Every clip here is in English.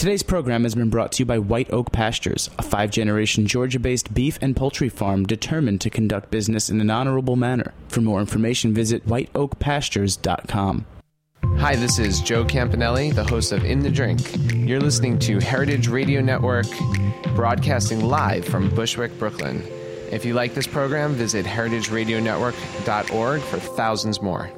Today's program has been brought to you by White Oak Pastures, a five generation Georgia based beef and poultry farm determined to conduct business in an honorable manner. For more information, visit whiteoakpastures.com. Hi, this is Joe Campanale, the host of In the Drink. You're listening to Heritage Radio Network, broadcasting live from Bushwick, Brooklyn. If you like this program, visit heritageradionetwork.org for thousands more.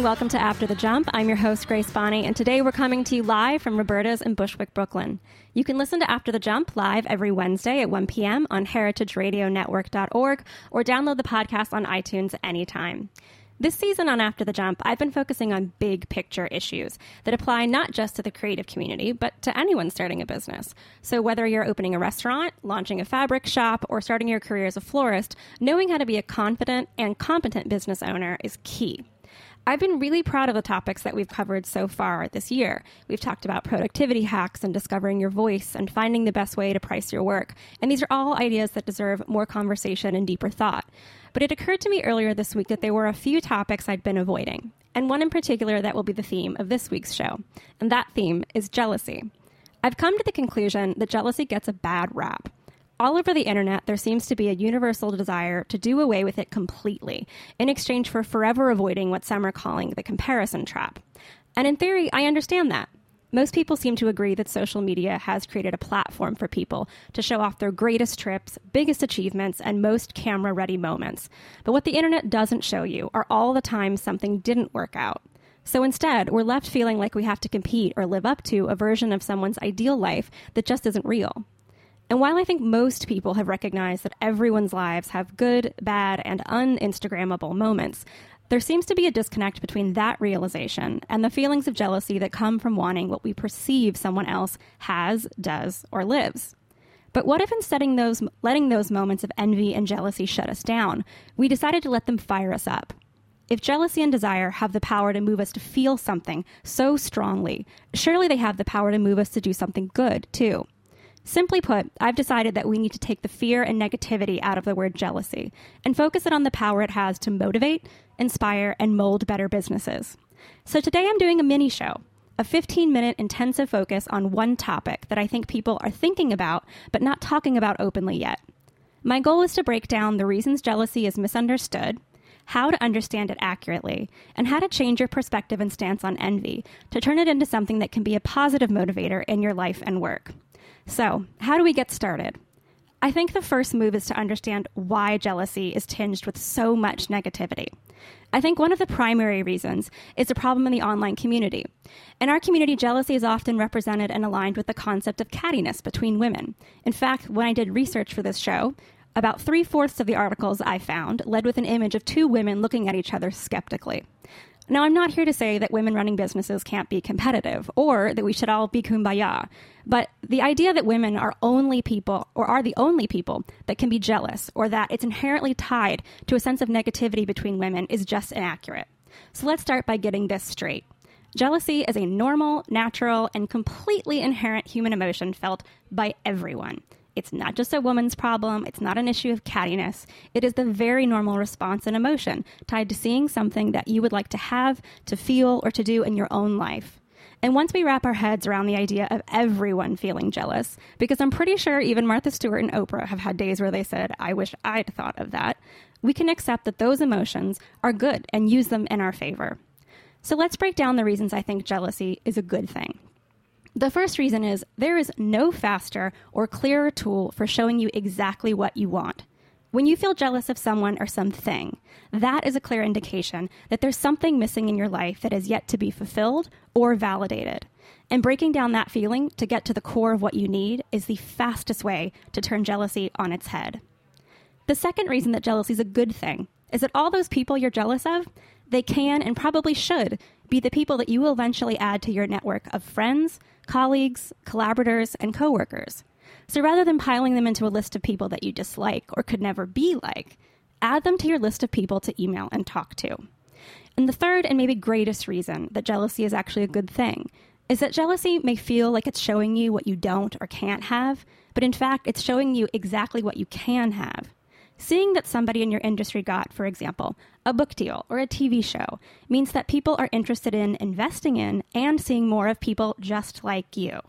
And welcome to After the Jump. I'm your host, Grace Bonney, and today we're coming to you live from Roberta's in Bushwick, Brooklyn. You can listen to After the Jump live every Wednesday at 1 p.m. on heritageradionetwork.org or download the podcast on iTunes anytime. This season on After the Jump, I've been focusing on big picture issues that apply not just to the creative community, but to anyone starting a business. So, whether you're opening a restaurant, launching a fabric shop, or starting your career as a florist, knowing how to be a confident and competent business owner is key. I've been really proud of the topics that we've covered so far this year. We've talked about productivity hacks and discovering your voice and finding the best way to price your work. And these are all ideas that deserve more conversation and deeper thought. But it occurred to me earlier this week that there were a few topics I'd been avoiding, and one in particular that will be the theme of this week's show. And that theme is jealousy. I've come to the conclusion that jealousy gets a bad rap all over the internet, there seems to be a universal desire to do away with it completely in exchange for forever avoiding what some are calling the comparison trap. And in theory, I understand that. Most people seem to agree that social media has created a platform for people to show off their greatest trips, biggest achievements, and most camera ready moments. But what the internet doesn't show you are all the times something didn't work out. So instead, we're left feeling like we have to compete or live up to a version of someone's ideal life that just isn't real. And while I think most people have recognized that everyone's lives have good, bad, and un-Instagrammable moments, there seems to be a disconnect between that realization and the feelings of jealousy that come from wanting what we perceive someone else has, does, or lives. But what if instead of those, letting those moments of envy and jealousy shut us down, we decided to let them fire us up? If jealousy and desire have the power to move us to feel something so strongly, surely they have the power to move us to do something good, too. Simply put, I've decided that we need to take the fear and negativity out of the word jealousy and focus it on the power it has to motivate, inspire, and mold better businesses. So today I'm doing a mini show, a 15 minute intensive focus on one topic that I think people are thinking about but not talking about openly yet. My goal is to break down the reasons jealousy is misunderstood, how to understand it accurately, and how to change your perspective and stance on envy to turn it into something that can be a positive motivator in your life and work. So, how do we get started? I think the first move is to understand why jealousy is tinged with so much negativity. I think one of the primary reasons is a problem in the online community. In our community, jealousy is often represented and aligned with the concept of cattiness between women. In fact, when I did research for this show, about three fourths of the articles I found led with an image of two women looking at each other skeptically. Now, I'm not here to say that women running businesses can't be competitive or that we should all be kumbaya, but the idea that women are only people or are the only people that can be jealous or that it's inherently tied to a sense of negativity between women is just inaccurate. So let's start by getting this straight. Jealousy is a normal, natural, and completely inherent human emotion felt by everyone. It's not just a woman's problem. It's not an issue of cattiness. It is the very normal response and emotion tied to seeing something that you would like to have, to feel, or to do in your own life. And once we wrap our heads around the idea of everyone feeling jealous, because I'm pretty sure even Martha Stewart and Oprah have had days where they said, I wish I'd thought of that, we can accept that those emotions are good and use them in our favor. So let's break down the reasons I think jealousy is a good thing. The first reason is there is no faster or clearer tool for showing you exactly what you want. When you feel jealous of someone or something, that is a clear indication that there's something missing in your life that is yet to be fulfilled or validated. And breaking down that feeling to get to the core of what you need is the fastest way to turn jealousy on its head. The second reason that jealousy is a good thing is that all those people you're jealous of, they can and probably should be the people that you will eventually add to your network of friends, colleagues, collaborators, and coworkers. So rather than piling them into a list of people that you dislike or could never be like, add them to your list of people to email and talk to. And the third and maybe greatest reason that jealousy is actually a good thing is that jealousy may feel like it's showing you what you don't or can't have, but in fact, it's showing you exactly what you can have. Seeing that somebody in your industry got, for example, a book deal or a TV show means that people are interested in investing in and seeing more of people just like you.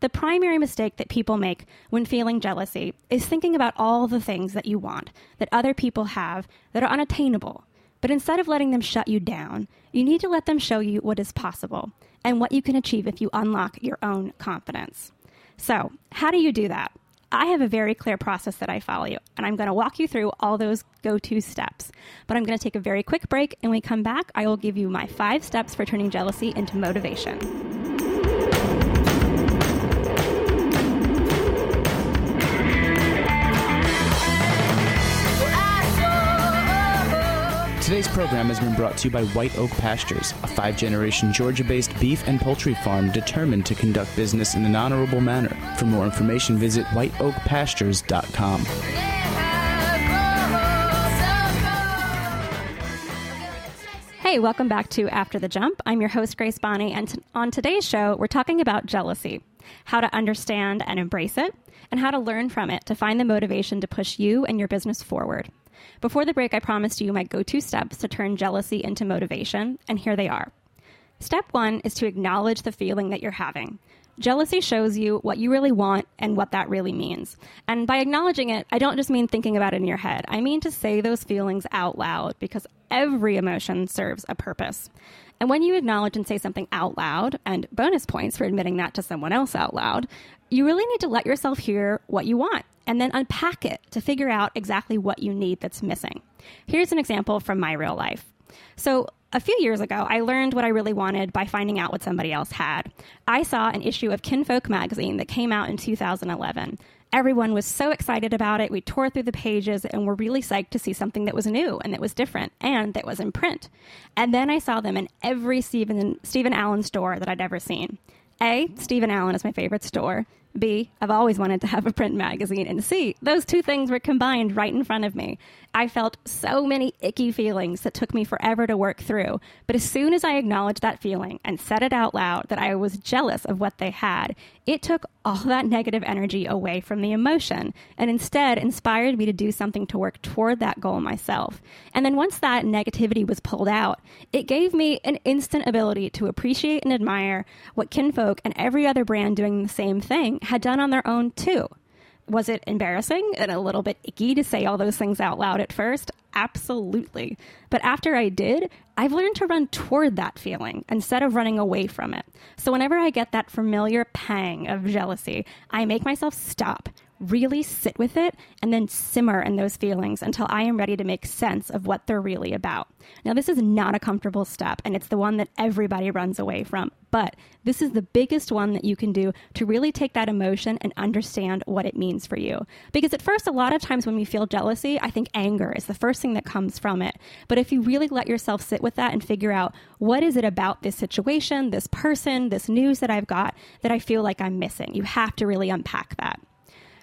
The primary mistake that people make when feeling jealousy is thinking about all the things that you want, that other people have, that are unattainable. But instead of letting them shut you down, you need to let them show you what is possible and what you can achieve if you unlock your own confidence. So, how do you do that? I have a very clear process that I follow, and I'm going to walk you through all those go to steps. But I'm going to take a very quick break, and when we come back, I will give you my five steps for turning jealousy into motivation. Today's program has been brought to you by White Oak Pastures, a five generation Georgia based beef and poultry farm determined to conduct business in an honorable manner. For more information, visit whiteoakpastures.com. Hey, welcome back to After the Jump. I'm your host, Grace Bonney, and t- on today's show, we're talking about jealousy, how to understand and embrace it, and how to learn from it to find the motivation to push you and your business forward. Before the break, I promised you my go to steps to turn jealousy into motivation, and here they are. Step one is to acknowledge the feeling that you're having. Jealousy shows you what you really want and what that really means. And by acknowledging it, I don't just mean thinking about it in your head. I mean to say those feelings out loud because every emotion serves a purpose. And when you acknowledge and say something out loud, and bonus points for admitting that to someone else out loud, you really need to let yourself hear what you want and then unpack it to figure out exactly what you need that's missing. Here's an example from my real life. So, a few years ago, I learned what I really wanted by finding out what somebody else had. I saw an issue of Kinfolk magazine that came out in 2011. Everyone was so excited about it. We tore through the pages and were really psyched to see something that was new and that was different and that was in print. And then I saw them in every Steven, Steven Alan store that I'd ever seen. A, Steven Alan is my favorite store. B, I've always wanted to have a print magazine. And C, those two things were combined right in front of me. I felt so many icky feelings that took me forever to work through. But as soon as I acknowledged that feeling and said it out loud that I was jealous of what they had, it took all that negative energy away from the emotion and instead inspired me to do something to work toward that goal myself. And then once that negativity was pulled out, it gave me an instant ability to appreciate and admire what Kinfolk and every other brand doing the same thing had done on their own too. Was it embarrassing and a little bit icky to say all those things out loud at first? Absolutely. But after I did, I've learned to run toward that feeling instead of running away from it. So whenever I get that familiar pang of jealousy, I make myself stop, really sit with it and then simmer in those feelings until I am ready to make sense of what they're really about. Now, this is not a comfortable step, and it's the one that everybody runs away from, but this is the biggest one that you can do to really take that emotion and understand what it means for you. Because at first, a lot of times when we feel jealousy, I think anger is the first thing that comes from it. But if you really let yourself sit with that and figure out what is it about this situation, this person, this news that I've got that I feel like I'm missing, you have to really unpack that.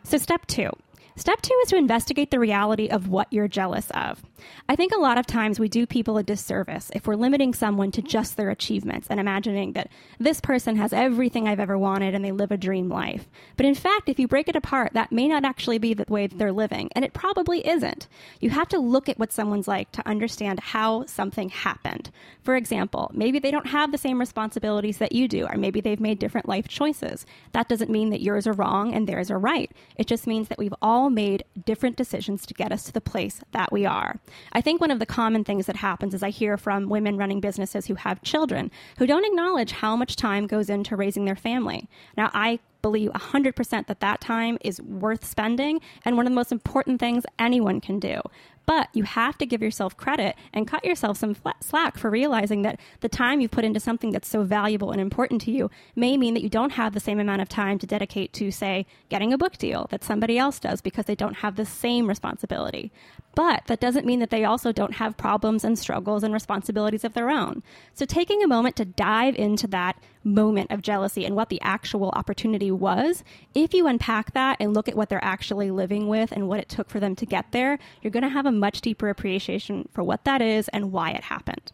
So, step two. Step two is to investigate the reality of what you're jealous of. I think a lot of times we do people a disservice if we're limiting someone to just their achievements and imagining that this person has everything I've ever wanted and they live a dream life. But in fact, if you break it apart, that may not actually be the way that they're living, and it probably isn't. You have to look at what someone's like to understand how something happened. For example, maybe they don't have the same responsibilities that you do, or maybe they've made different life choices. That doesn't mean that yours are wrong and theirs are right. It just means that we've all made different decisions to get us to the place that we are. I think one of the common things that happens is I hear from women running businesses who have children who don't acknowledge how much time goes into raising their family. Now, I believe 100% that that time is worth spending and one of the most important things anyone can do. But you have to give yourself credit and cut yourself some slack for realizing that the time you've put into something that's so valuable and important to you may mean that you don't have the same amount of time to dedicate to, say, getting a book deal that somebody else does because they don't have the same responsibility. But that doesn't mean that they also don't have problems and struggles and responsibilities of their own. So taking a moment to dive into that moment of jealousy and what the actual opportunity was, if you unpack that and look at what they're actually living with and what it took for them to get there, you're going to have a much deeper appreciation for what that is and why it happened.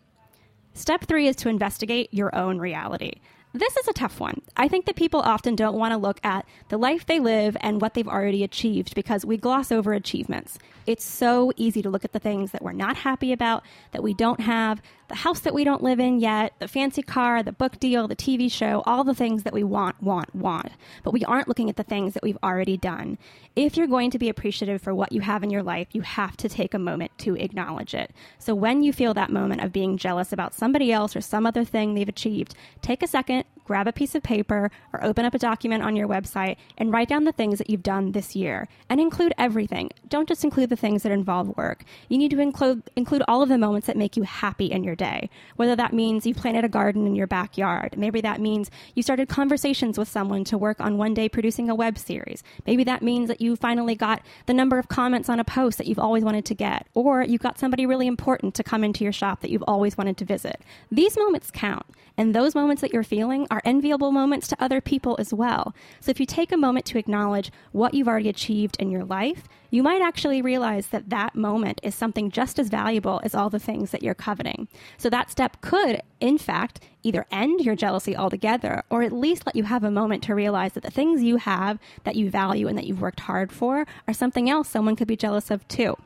Step three is to investigate your own reality. This is a tough one. I think that people often don't want to look at the life they live and what they've already achieved because we gloss over achievements. It's so easy to look at the things that we're not happy about, that we don't have, the house that we don't live in yet, the fancy car, the book deal, the TV show, all the things that we want, want, want. But we aren't looking at the things that we've already done. If you're going to be appreciative for what you have in your life, you have to take a moment to acknowledge it. So when you feel that moment of being jealous about somebody else or some other thing they've achieved, take a second, grab a piece of paper or open up a document on your website and write down the things that you've done this year and include everything. Don't just include the things that involve work. You need to include include all of the moments that make you happy in your day. Whether that means you planted a garden in your backyard, maybe that means you started conversations with someone to work on one day producing a web series. Maybe that means that you finally got the number of comments on a post that you've always wanted to get, or you got somebody really important to come into your shop that you've always wanted to visit. These moments count. And those moments that you're feeling are enviable moments to other people as well. So if you take a moment to acknowledge what you've already achieved in your life, you might actually realize that that moment is something just as valuable as all the things that you're coveting. So that step could, in fact, either end your jealousy altogether or at least let you have a moment to realize that the things you have that you value and that you've worked hard for are something else someone could be jealous of too.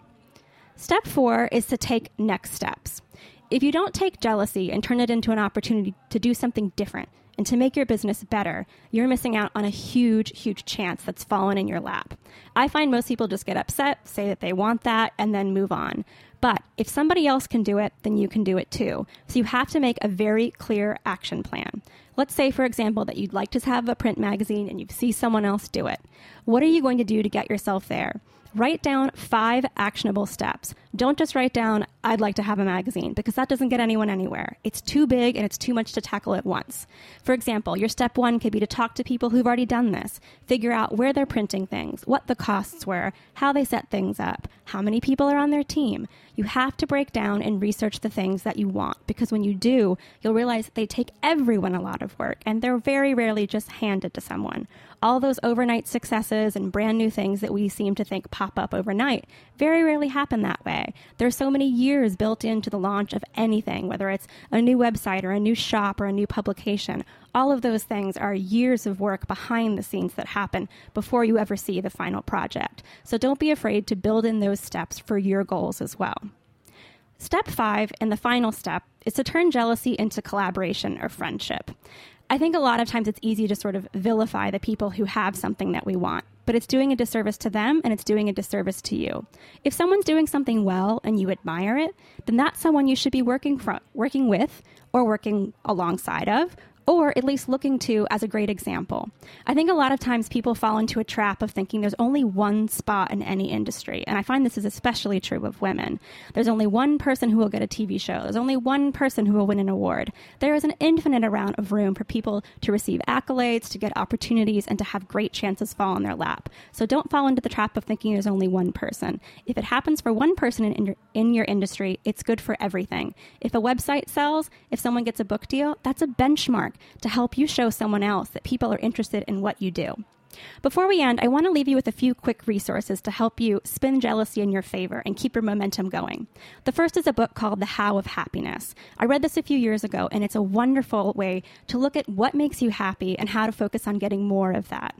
Step four is to take next steps. If you don't take jealousy and turn it into an opportunity to do something different and to make your business better, you're missing out on a huge, huge chance that's fallen in your lap. I find most people just get upset, say that they want that, and then move on. But if somebody else can do it, then you can do it too. So you have to make a very clear action plan. Let's say, for example, that you'd like to have a print magazine and you see someone else do it. What are you going to do to get yourself there? Write down five actionable steps. Don't just write down, I'd like to have a magazine, because that doesn't get anyone anywhere. It's too big and it's too much to tackle at once. For example, your step one could be to talk to people who've already done this, figure out where they're printing things, what the costs were, how they set things up, how many people are on their team. You have to break down and research the things that you want, because when you do, you'll realize that they take everyone a lot of work and they're very rarely just handed to someone all those overnight successes and brand new things that we seem to think pop up overnight very rarely happen that way. There's so many years built into the launch of anything, whether it's a new website or a new shop or a new publication. All of those things are years of work behind the scenes that happen before you ever see the final project. So don't be afraid to build in those steps for your goals as well. Step five, and the final step, is to turn jealousy into collaboration or friendship. I think a lot of times it's easy to sort of vilify the people who have something that we want, but it's doing a disservice to them and it's doing a disservice to you. If someone's doing something well and you admire it, then that's someone you should be working from, working with or working alongside of or at least looking to as a great example. I think a lot of times people fall into a trap of thinking there's only one spot in any industry, and I find this is especially true of women. There's only one person who will get a TV show, there's only one person who will win an award. There is an infinite amount of room for people to receive accolades, to get opportunities, and to have great chances fall in their lap. So don't fall into the trap of thinking there's only one person. If it happens for one person in, in, in your industry, it's good for everything. If a website sells, if someone gets a book deal, that's a benchmark to help you show someone else that people are interested in what you do. Before we end, I want to leave you with a few quick resources to help you spin jealousy in your favor and keep your momentum going. The first is a book called The How of Happiness. I read this a few years ago, and it's a wonderful way to look at what makes you happy and how to focus on getting more of that.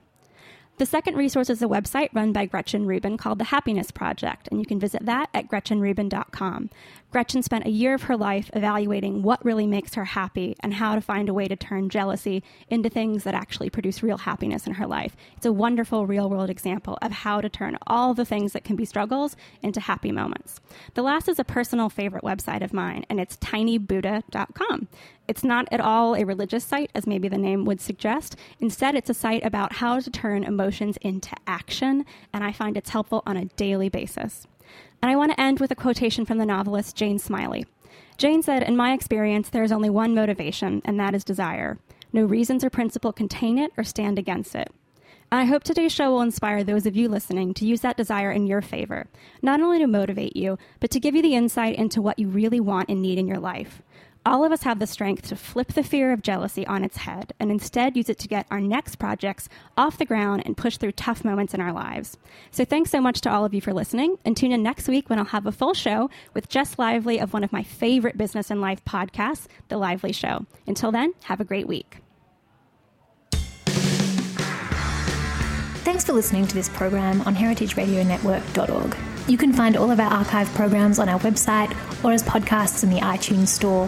The second resource is a website run by Gretchen Rubin called The Happiness Project, and you can visit that at gretchenrubin.com. Gretchen spent a year of her life evaluating what really makes her happy and how to find a way to turn jealousy into things that actually produce real happiness in her life. It's a wonderful real world example of how to turn all the things that can be struggles into happy moments. The last is a personal favorite website of mine, and it's tinybuddha.com. It's not at all a religious site, as maybe the name would suggest. Instead, it's a site about how to turn emotions into action, and I find it's helpful on a daily basis. And I want to end with a quotation from the novelist Jane Smiley. Jane said, In my experience, there is only one motivation, and that is desire. No reasons or principle contain it or stand against it. And I hope today's show will inspire those of you listening to use that desire in your favor, not only to motivate you, but to give you the insight into what you really want and need in your life all of us have the strength to flip the fear of jealousy on its head and instead use it to get our next projects off the ground and push through tough moments in our lives. So, thanks so much to all of you for listening, and tune in next week when I'll have a full show with Jess Lively of one of my favorite business and life podcasts, The Lively Show. Until then, have a great week. Thanks for listening to this program on heritageradionetwork.org. You can find all of our archive programs on our website or as podcasts in the iTunes Store